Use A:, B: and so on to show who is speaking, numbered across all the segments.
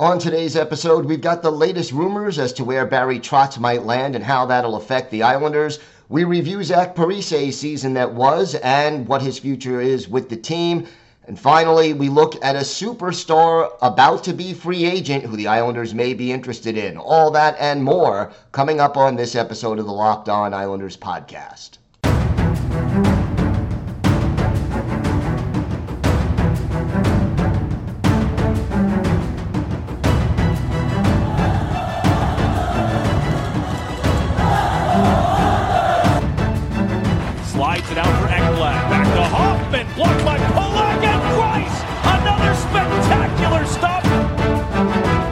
A: On today's episode, we've got the latest rumors as to where Barry Trotz might land and how that'll affect the Islanders. We review Zach Parise's season that was and what his future is with the team. And finally, we look at a superstar about to be free agent who the Islanders may be interested in. All that and more coming up on this episode of the Locked On Islanders podcast.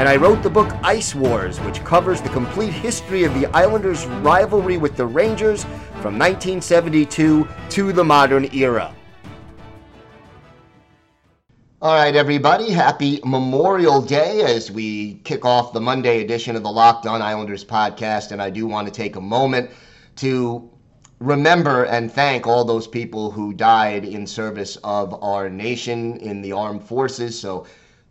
A: and I wrote the book Ice Wars, which covers the complete history of the Islanders' rivalry with the Rangers from 1972 to the modern era. All right, everybody, happy Memorial Day as we kick off the Monday edition of the Locked On Islanders podcast. And I do want to take a moment to remember and thank all those people who died in service of our nation in the armed forces. So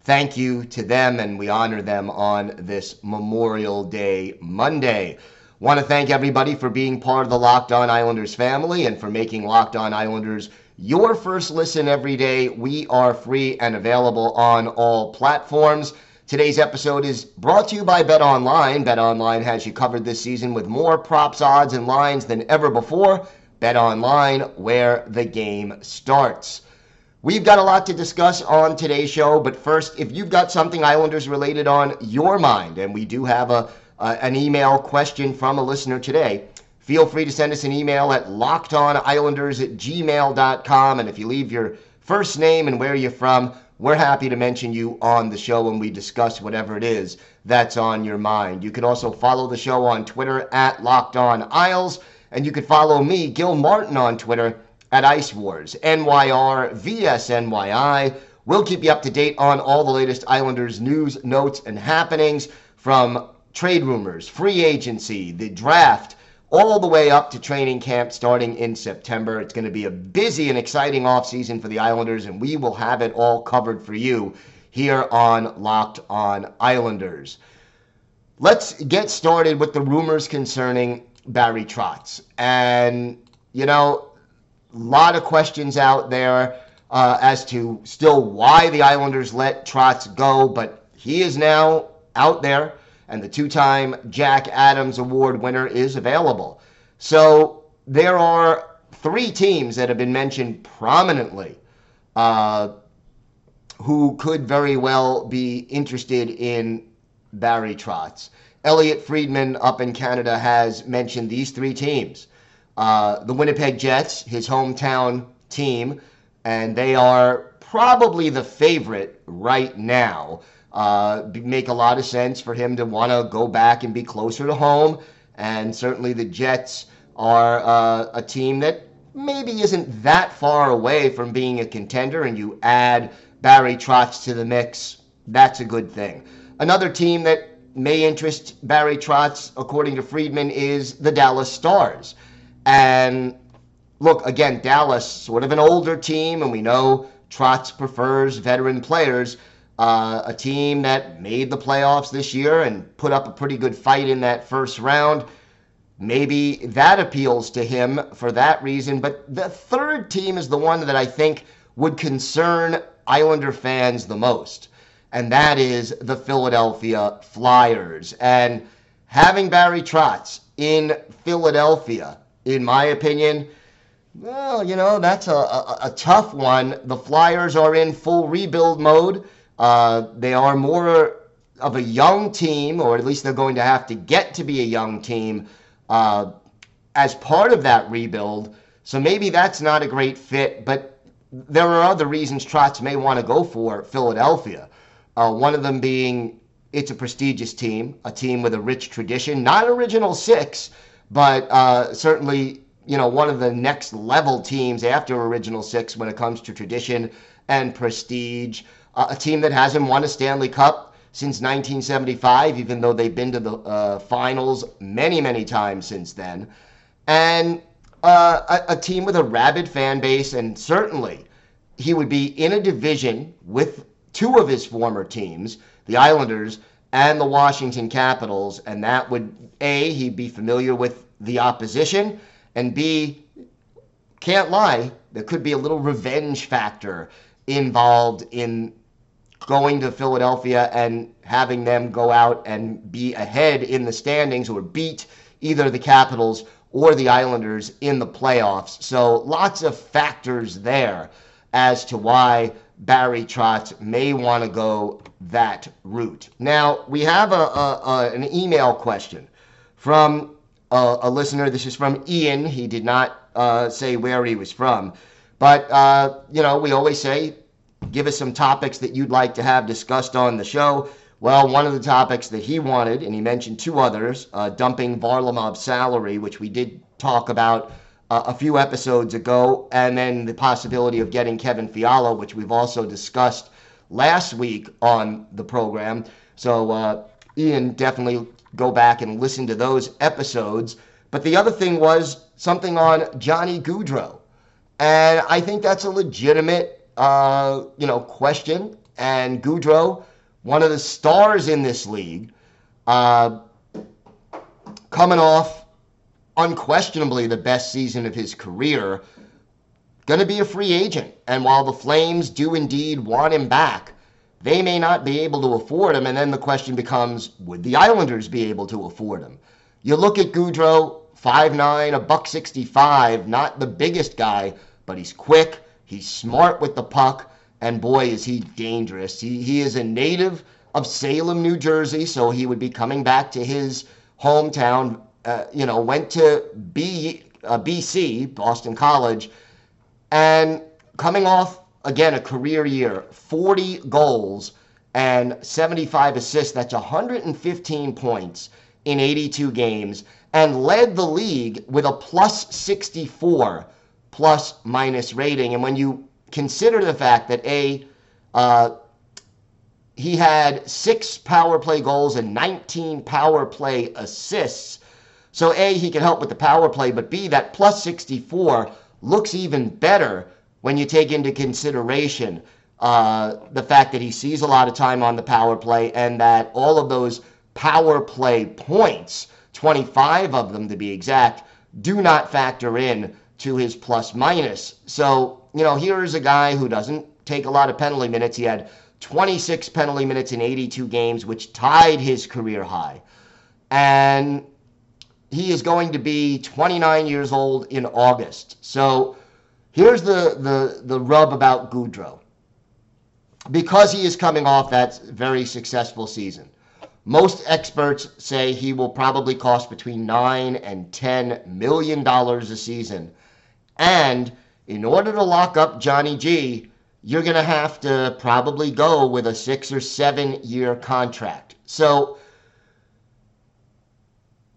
A: thank you to them, and we honor them on this Memorial Day Monday. Want to thank everybody for being part of the Locked On Islanders family and for making Locked On Islanders your first listen every day. We are free and available on all platforms. Today's episode is brought to you by Bet Online. Bet Online has you covered this season with more props, odds, and lines than ever before. Bet Online, where the game starts. We've got a lot to discuss on today's show, but first, if you've got something Islanders related on your mind, and we do have a uh, an email question from a listener today, feel free to send us an email at lockedonislanders at gmail.com. And if you leave your first name and where you're from, we're happy to mention you on the show when we discuss whatever it is that's on your mind. You can also follow the show on Twitter at Locked On Isles, and you can follow me, Gil Martin, on Twitter at Ice Wars, NYR, VSNYI. We'll keep you up to date on all the latest Islanders news, notes, and happenings from trade rumors, free agency, the draft, all the way up to training camp starting in September. It's going to be a busy and exciting offseason for the Islanders, and we will have it all covered for you here on Locked On Islanders. Let's get started with the rumors concerning Barry Trotz. And, you know, a lot of questions out there uh, as to still why the Islanders let Trotz go, but he is now out there and the two time Jack Adams Award winner is available. So there are three teams that have been mentioned prominently uh, who could very well be interested in Barry Trotz. Elliotte Friedman up in Canada has mentioned these three teams uh, the Winnipeg Jets, his hometown team, and they are probably the favorite right now uh, make a lot of sense for him to want to go back and be closer to home. And certainly the Jets are uh, a team that maybe isn't that far away from being a contender, and you add Barry Trotz to the mix, that's a good thing. Another team that may interest Barry Trotz, according to Friedman, is the Dallas Stars. And look, again, Dallas, sort of an older team, and we know Trotz prefers veteran players. Uh, a team that made the playoffs this year and put up a pretty good fight in that first round. Maybe that appeals to him for that reason. But the third team is the one that I think would concern Islander fans the most, and that is the Philadelphia Flyers. And having Barry Trotz in Philadelphia, in my opinion, well, you know, that's a, a, a tough one. The Flyers are in full rebuild mode. Uh, they are more of a young team, or at least they're going to have to get to be a young team uh, as part of that rebuild. So maybe that's not a great fit, but there are other reasons Trotz may want to go for Philadelphia. Uh, one of them being it's a prestigious team, a team with a rich tradition, not original six, but uh, certainly, you know, one of the next level teams after Original Six when it comes to tradition and prestige. Uh, a team that hasn't won a Stanley Cup since 1975, even though they've been to the uh, finals many, many times since then. And uh, a, a team with a rabid fan base, and certainly he would be in a division with two of his former teams, the Islanders and the Washington Capitals, and that would A, he'd be familiar with the opposition, and B, can't lie, there could be a little revenge factor involved in going to Philadelphia and having them go out and be ahead in the standings or beat either the Capitals or the Islanders in the playoffs. So lots of factors there as to why Barry Trotz may want to go that route. Now, we have a, a, a an email question from a, a, listener. This is from Ian. He did not uh, say where he was from. But, uh, you know, we always say, give us some topics that you'd like to have discussed on the show. Well, one of the topics that he wanted, and he mentioned two others, uh, dumping Varlamov's salary, which we did talk about uh, a few episodes ago, and then the possibility of getting Kevin Fiala, which we've also discussed last week on the program. So, uh, Ian, definitely go back and listen to those episodes. But the other thing was something on Johnny Gaudreau. And I think that's a legitimate, uh, you know, question. And Gaudreau one of the stars in this league, uh, coming off unquestionably the best season of his career, going to be a free agent. And while the Flames do indeed want him back, they may not be able to afford him. And then the question becomes would the Islanders be able to afford him? You look at Gaudreau, 5'9, a buck 65, not the biggest guy, but he's quick, he's smart with the puck and boy, is he dangerous. He, he is a native of Salem, New Jersey, so he would be coming back to his hometown. Uh, you know, went to B, uh, BC, Boston College, and coming off, again, a career year 40 goals and 75 assists. That's 115 points in 82 games and led the league with a plus 64 plus minus rating. And when you consider the fact that A, uh, he had six power play goals and 19 power play assists. So, A, he can help with the power play, but B, that plus 64 looks even better when you take into consideration uh, the fact that he sees a lot of time on the power play and that all of those power play points, 25 of them to be exact, do not factor in to his plus minus. So, you know, here is a guy who doesn't take a lot of penalty minutes. He had 26 penalty minutes in 82 games, which tied his career high. And he is going to be 29 years old in August. So here's the, the, the rub about Gaudreau. Because he is coming off that very successful season, most experts say he will probably cost between 9 and 10 million dollars a season. And in order to lock up Johnny G, you're going to have to probably go with a six or seven year contract. So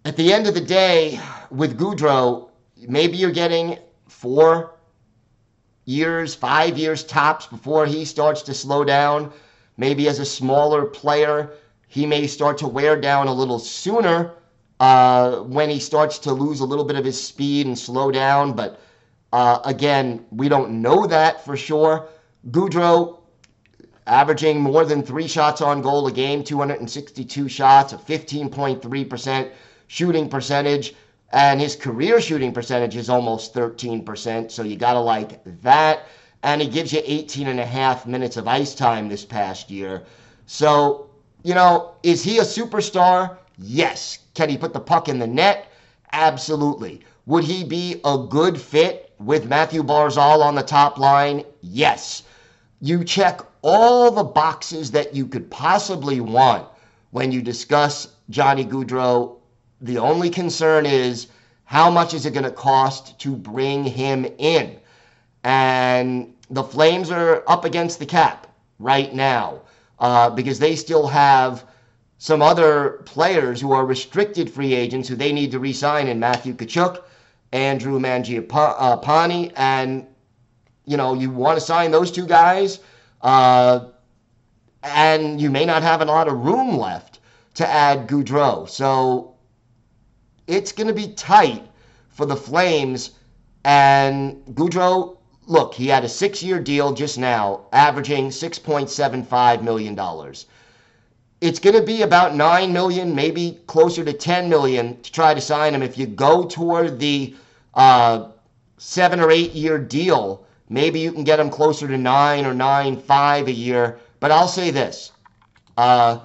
A: at the end of the day, with Gaudreau, maybe you're getting four years, five years tops before he starts to slow down. Maybe as a smaller player, he may start to wear down a little sooner uh, when he starts to lose a little bit of his speed and slow down. But uh, again, we don't know that for sure. Gaudreau averaging more than three shots on goal a game, 262 shots, a 15.3% shooting percentage, and his career shooting percentage is almost 13%. So you got to like that. And he gives you 18 and a half minutes of ice time this past year. So, you know, is he a superstar? Yes. Can he put the puck in the net? Absolutely. Would he be a good fit with Matthew Barzal on the top line? Yes. You check all the boxes that you could possibly want when you discuss Johnny Gaudreau. The only concern is how much is it going to cost to bring him in? And the Flames are up against the cap right now uh, because they still have some other players who are restricted free agents who they need to re-sign in Matthew Tkachuk, Andrew Mangiapane, and you know you want to sign those two guys, uh, and you may not have a lot of room left to add Gaudreau. So it's going to be tight for the Flames. And Gaudreau, look, he had a six-year deal just now, averaging $6.75 million it's going to be about 9 million maybe closer to 10 million to try to sign him. If you go toward the uh, seven or eight year deal maybe you can get him closer to 9 or 9 5 a year. But i'll say this uh,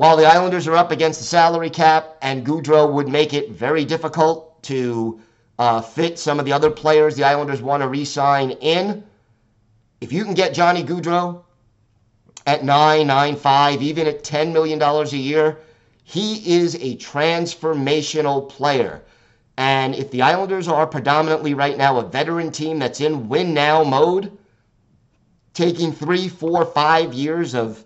A: while the islanders are up against the salary cap and Gaudreau would make it very difficult to uh, fit some of the other players the islanders want to re-sign in if you can get johnny Gaudreau at nine, nine, five, even at $10 million a year, he is a transformational player. And if the Islanders are predominantly right now a veteran team that's in win now mode, taking three, four, five years of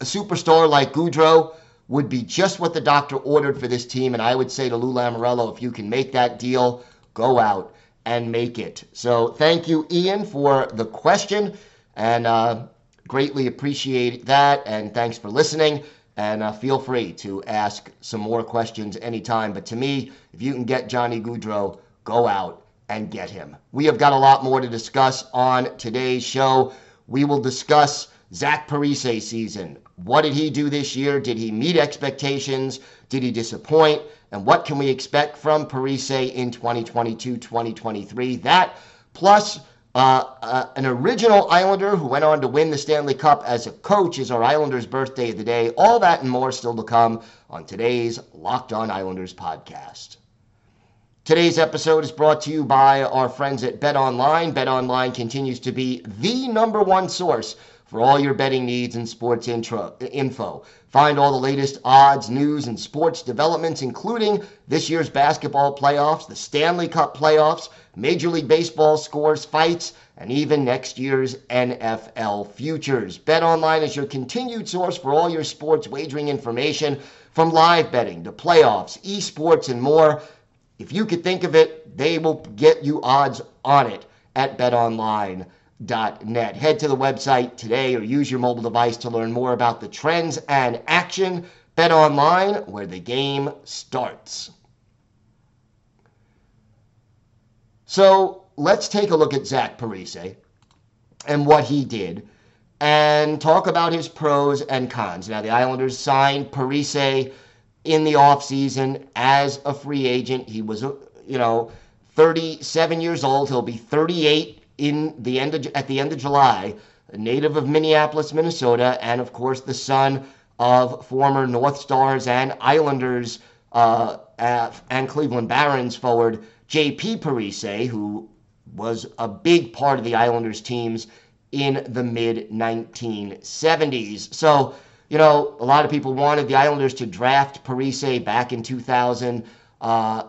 A: a superstar like Gaudreau would be just what the doctor ordered for this team. And I would say to Lou Lamoriello, if you can make that deal, go out and make it. So thank you, Ian, for the question. And uh, Greatly appreciate that, and thanks for listening. And uh, feel free to ask some more questions anytime. But to me, if you can get Johnny Gaudreau, go out and get him. We have got a lot more to discuss on today's show. We will discuss Zach Parise season. What did he do this year? Did he meet expectations? Did he disappoint? And what can we expect from Parise in 2022 2023? That plus uh, uh, an original Islander who went on to win the Stanley Cup as a coach is our Islanders' birthday of the day. All that and more still to come on today's Locked On Islanders podcast. Today's episode is brought to you by our friends at Bet Online. Bet Online continues to be the number one source for all your betting needs and sports intro, info. Find all the latest odds, news, and sports developments, including this year's basketball playoffs, the Stanley Cup playoffs, Major League Baseball scores, fights, and even next year's NFL futures. Bet Online is your continued source for all your sports wagering information from live betting to playoffs, esports, and more. If you could think of it, they will get you odds on it at BetOnline.net. Head to the website today or use your mobile device to learn more about the trends and action. Bet Online, where the game starts. So let's take a look at Zach Parise and what he did and talk about his pros and cons. Now, the Islanders signed Parise in the offseason as a free agent. He was, you know, 37 years old. He'll be 38 in the end of, at the end of July. A native of Minneapolis, Minnesota, and of course the son of former North Stars and Islanders uh, and Cleveland Barons forward J.P. Parise, who was a big part of the Islanders teams in the mid 1970s. So, you know, a lot of people wanted the Islanders to draft Parise back in 2000. Uh,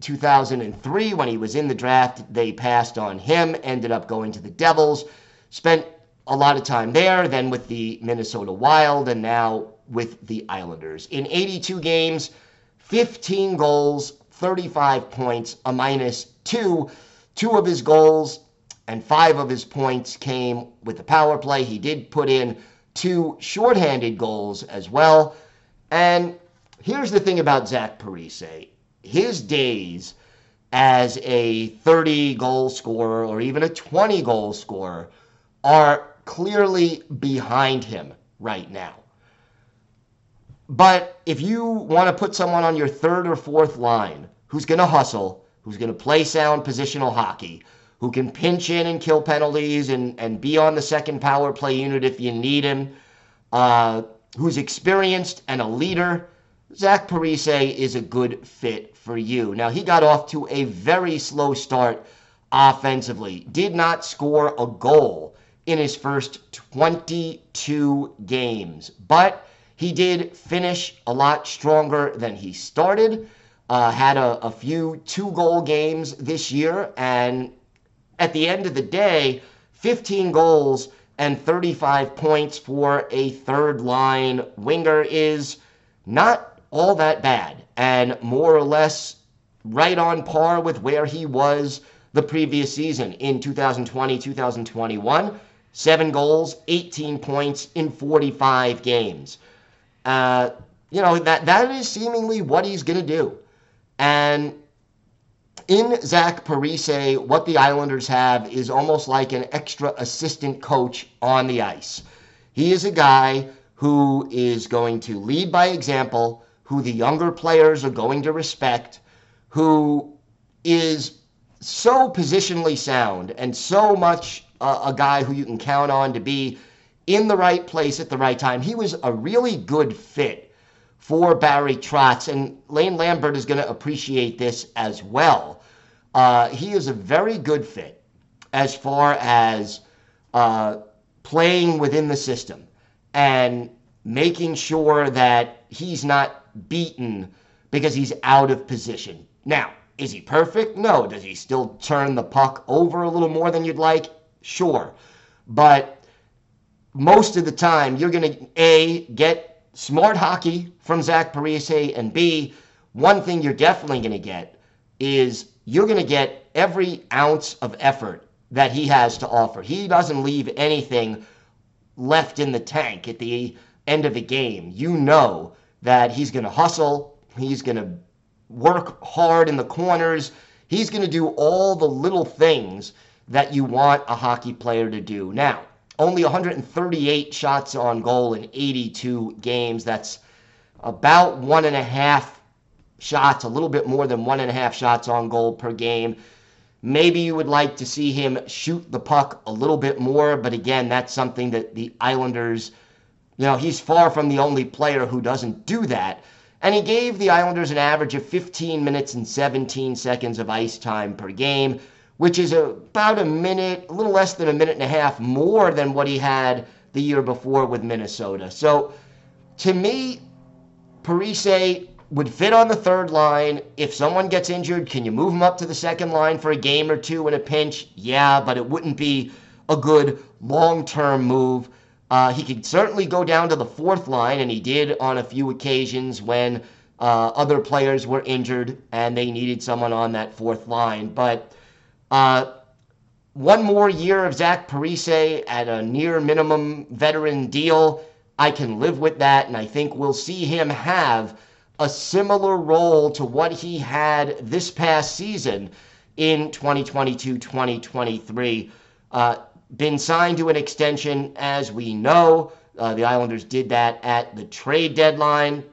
A: 2003 when he was in the draft they passed on him ended up going to the devils spent a lot of time there then with the minnesota wild and now with the islanders in 82 games 15 goals 35 points, a minus two. Two of his goals and five of his points came with the power play. He did put in two shorthanded goals as well. And here's the thing about Zach Parise his days as a 30 goal scorer or even a 20 goal scorer are clearly behind him right now. But if you want to put someone on your third or fourth line who's going to hustle, who's going to play sound positional hockey, who can pinch in and kill penalties and, and be on the second power play unit if you need him, uh, who's experienced and a leader, Zach Parise is a good fit for you. Now, he got off to a very slow start offensively, did not score a goal in his first 22 games, but he did finish a lot stronger than he started. Uh, had a, a few two goal games this year, and at the end of the day, 15 goals and 35 points for a third line winger is not all that bad and more or less right on par with where he was the previous season in 2020 2021. Seven goals, 18 points in 45 games. Uh, you know, that, that is seemingly what he's going to do. And in Zach Parise, what the Islanders have is almost like an extra assistant coach on the ice. He is a guy who is going to lead by example, who the younger players are going to respect, who is so positionally sound and so much uh, a guy who you can count on to be in the right place at the right time. He was a really good fit for Barry Trotz, and Lane Lambert is going to appreciate this as well uh, he is a very good fit as far as uh, playing within the system and making sure that he's not beaten because he's out of position. Now, is he perfect? No. Does he still turn the puck over a little more than you'd like? Sure. But most of the time, you're going to A, get smart hockey from Zach Parise, and B, one thing you're definitely going to get is you're going to get every ounce of effort that he has to offer. He doesn't leave anything left in the tank at the end of the game. You know that he's going to hustle, he's going to work hard in the corners, he's going to do all the little things that you want a hockey player to do. Now, only 138 shots on goal in 82 games. That's about one and a half shots, a little bit more than one and a half shots on goal per game. Maybe you would like to see him shoot the puck a little bit more, but again, that's something that the Islanders, you know, he's far from the only player who doesn't do that. And he gave the Islanders an average of 15 minutes and 17 seconds of ice time per game, which is about a minute, a little less than a minute and a half more than what he had the year before with Minnesota. So to me, Parise would fit on the third line. If someone gets injured, can you move him up to the second line for a game or two in a pinch? Yeah, but it wouldn't be a good long term move. Uh, he could certainly go down to the fourth line, and he did on a few occasions when uh, other players were injured and they needed someone on that fourth line. But uh, one more year of Zach Parise at a near minimum veteran deal, I can live with that, and I think we'll see him have a similar role to what he had this past season in 2022 2023. Uh, been signed to an extension, as we know. Uh, the Islanders did that at the trade deadline.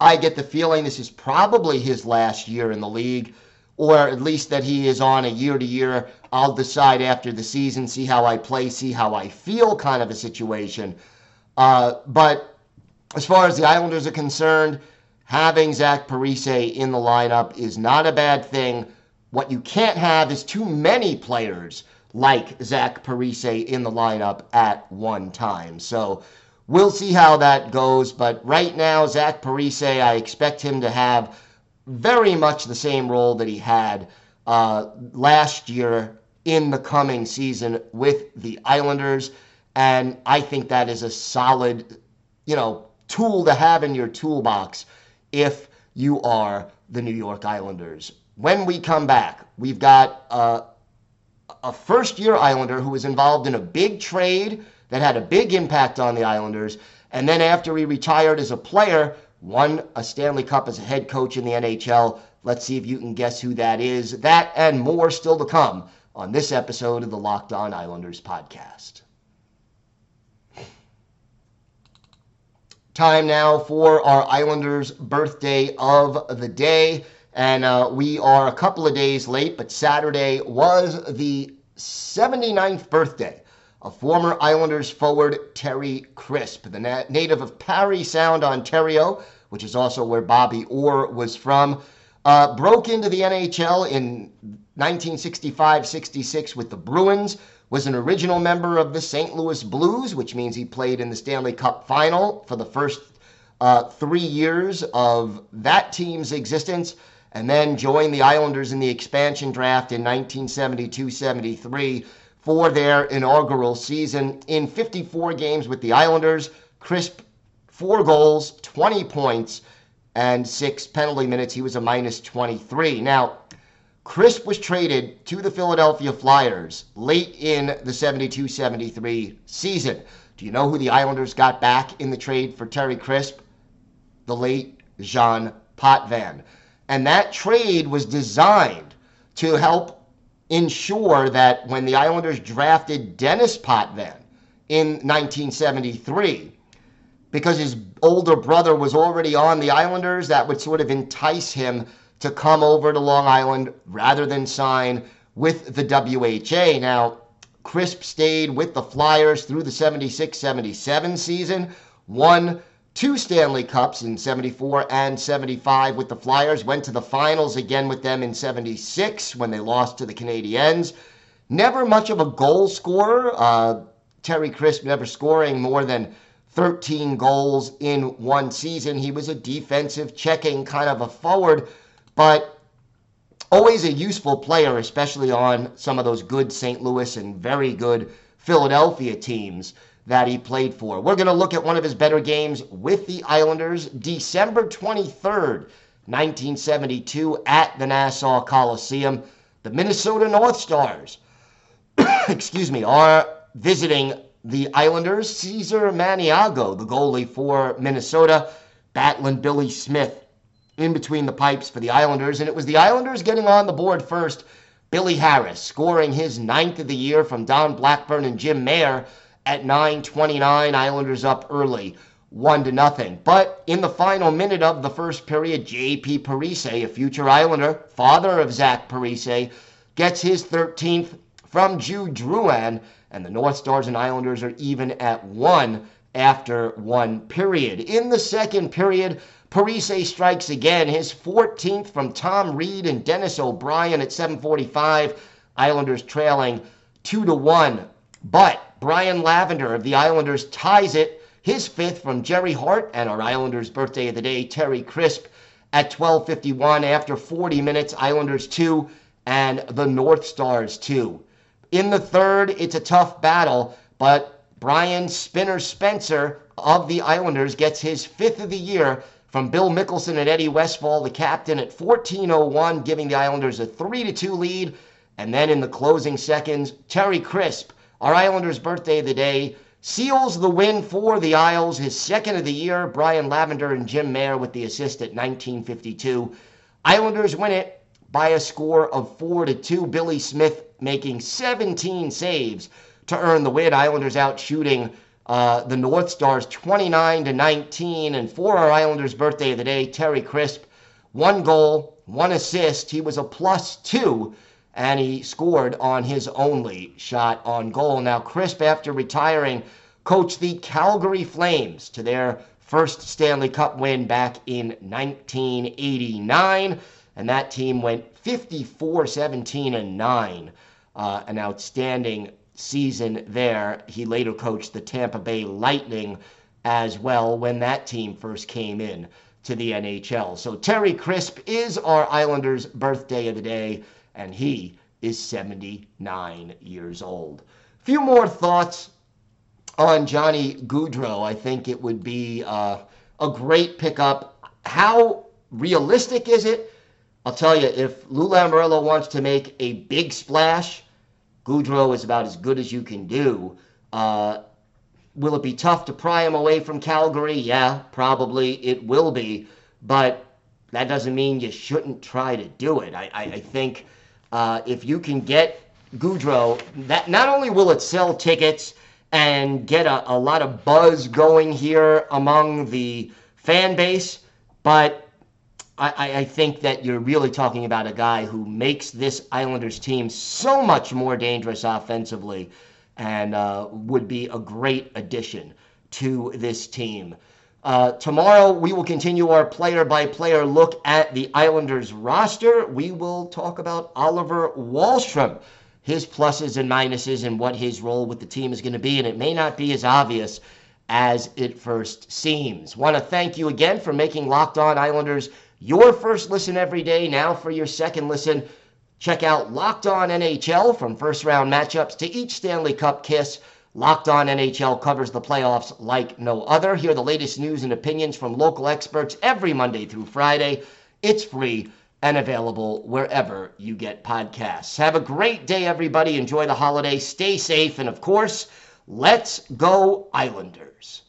A: I get the feeling this is probably his last year in the league, or at least that he is on a year to year, I'll decide after the season, see how I play, see how I feel kind of a situation. Uh, but as far as the Islanders are concerned, having Zach Parise in the lineup is not a bad thing. What you can't have is too many players like Zach Parise in the lineup at one time. So we'll see how that goes. But right now, Zach Parise, I expect him to have very much the same role that he had uh, last year in the coming season with the Islanders. And I think that is a solid, you know, tool to have in your toolbox if you are the New York Islanders. When we come back, we've got a, a first year Islander who was involved in a big trade that had a big impact on the Islanders. And then after he retired as a player, won a Stanley Cup as a head coach in the NHL. Let's see if you can guess who that is. That and more still to come on this episode of the Locked On Islanders podcast. Time now for our Islanders birthday of the day. And uh, we are a couple of days late, but Saturday was the 79th birthday of former Islanders forward Terry Crisp, the na- native of Parry Sound, Ontario, which is also where Bobby Orr was from. Uh, broke into the NHL in 1965 66 with the Bruins, was an original member of the St. Louis Blues, which means he played in the Stanley Cup final for the first uh, three years of that team's existence, and then joined the Islanders in the expansion draft in 1972 73 for their inaugural season. In 54 games with the Islanders, Crisp, four goals, 20 points, and six penalty minutes. He was a minus 23. Now, Crisp was traded to the Philadelphia Flyers late in the 72 73 season. Do you know who the Islanders got back in the trade for Terry Crisp? The late Jean Potvin. And that trade was designed to help ensure that when the Islanders drafted Denis Potvin in 1973, because his older brother was already on the Islanders, that would sort of entice him to come over to Long Island rather than sign with the WHA. Now, Crisp stayed with the Flyers through the 76 77 season, won two Stanley Cups in 74 and 75 with the Flyers, went to the finals again with them in 76 when they lost to the Canadiens. Never much of a goal scorer. Uh, Terry Crisp never scoring more than 13 goals in one season. He was a defensive checking kind of a forward, but always a useful player, especially on some of those good St. Louis and very good Philadelphia teams that he played for. We're going to look at one of his better games with the Islanders, December 23rd, 1972, at the Nassau Coliseum. The Minnesota North Stars, excuse me, are visiting the Islanders. Cesar Maniago, the goalie for Minnesota, battling Billy Smith in between the pipes for the Islanders. And it was the Islanders getting on the board first. Billy Harris scoring his ninth of the year from Don Blackburn and Jim Mair at 9:29. Islanders up early, one to nothing. But in the final minute of the first period, J.P. Parise, a future Islander, father of Zach Parise, gets his 13th from Jude Drouin, and the North Stars and Islanders are even at one after one period. In the second period, Parise strikes again, his 14th from Tom Reid and Dennis O'Brien at 7:45. Islanders trailing two to one, but Brian Lavender of the Islanders ties it, his fifth from Gerry Hart, and our Islanders' birthday of the day, Terry Crisp, at 12:51 after 40 minutes. Islanders two and the North Stars two. In the third, it's a tough battle, but Brian Spinner Spencer of the Islanders gets his fifth of the year from Bill Mikkelson and Eddie Westfall, the captain, at 14:01, giving the Islanders a three to two lead. And then in the closing seconds, Terry Crisp our Islanders' birthday of the day seals the win for the Isles, his second of the year. Brian Lavender and Jim Mair with the assist at 1952. Islanders win it by a score of 4 to 2. Billy Smith making 17 saves to earn the win. Islanders out shooting uh, the North Stars 29 to 19. And for our Islanders' birthday of the day, Terry Crisp, one goal, one assist. He was a plus two and he scored on his only shot on goal. Now, Crisp, after retiring, coached the Calgary Flames to their first Stanley Cup win back in 1989, and that team went 54 17 and 9. Uh, an outstanding season there. He later coached the Tampa Bay Lightning as well when that team first came in to the NHL. So Terry Crisp is our Islanders' birthday of the day and he is 79 years old. A few more thoughts on Johnny Gaudreau. I think it would be uh, a great pickup. How realistic is it? I'll tell you, if Lou Lamoriello wants to make a big splash, Gaudreau is about as good as you can do. Uh, will it be tough to pry him away from Calgary? Yeah, probably it will be. But that doesn't mean you shouldn't try to do it. I, I, I think uh, if you can get Gaudreau, that not only will it sell tickets and get a, a lot of buzz going here among the fan base, but I, I, think that you're really talking about a guy who makes this Islanders team so much more dangerous offensively and uh, would be a great addition to this team. Uh, tomorrow, we will continue our player by player look at the Islanders roster. We will talk about Oliver Wahlstrom, his pluses and minuses, and what his role with the team is going to be. And it may not be as obvious as it first seems. Want to thank you again for making Locked On Islanders your first listen every day. Now, for your second listen, Check out Locked On NHL from first round matchups to each Stanley Cup kiss. Locked On NHL covers the playoffs like no other. Hear the latest news and opinions from local experts every Monday through Friday. It's free and available wherever you get podcasts. Have a great day, everybody. Enjoy the holiday. Stay safe. And of course, let's go, Islanders.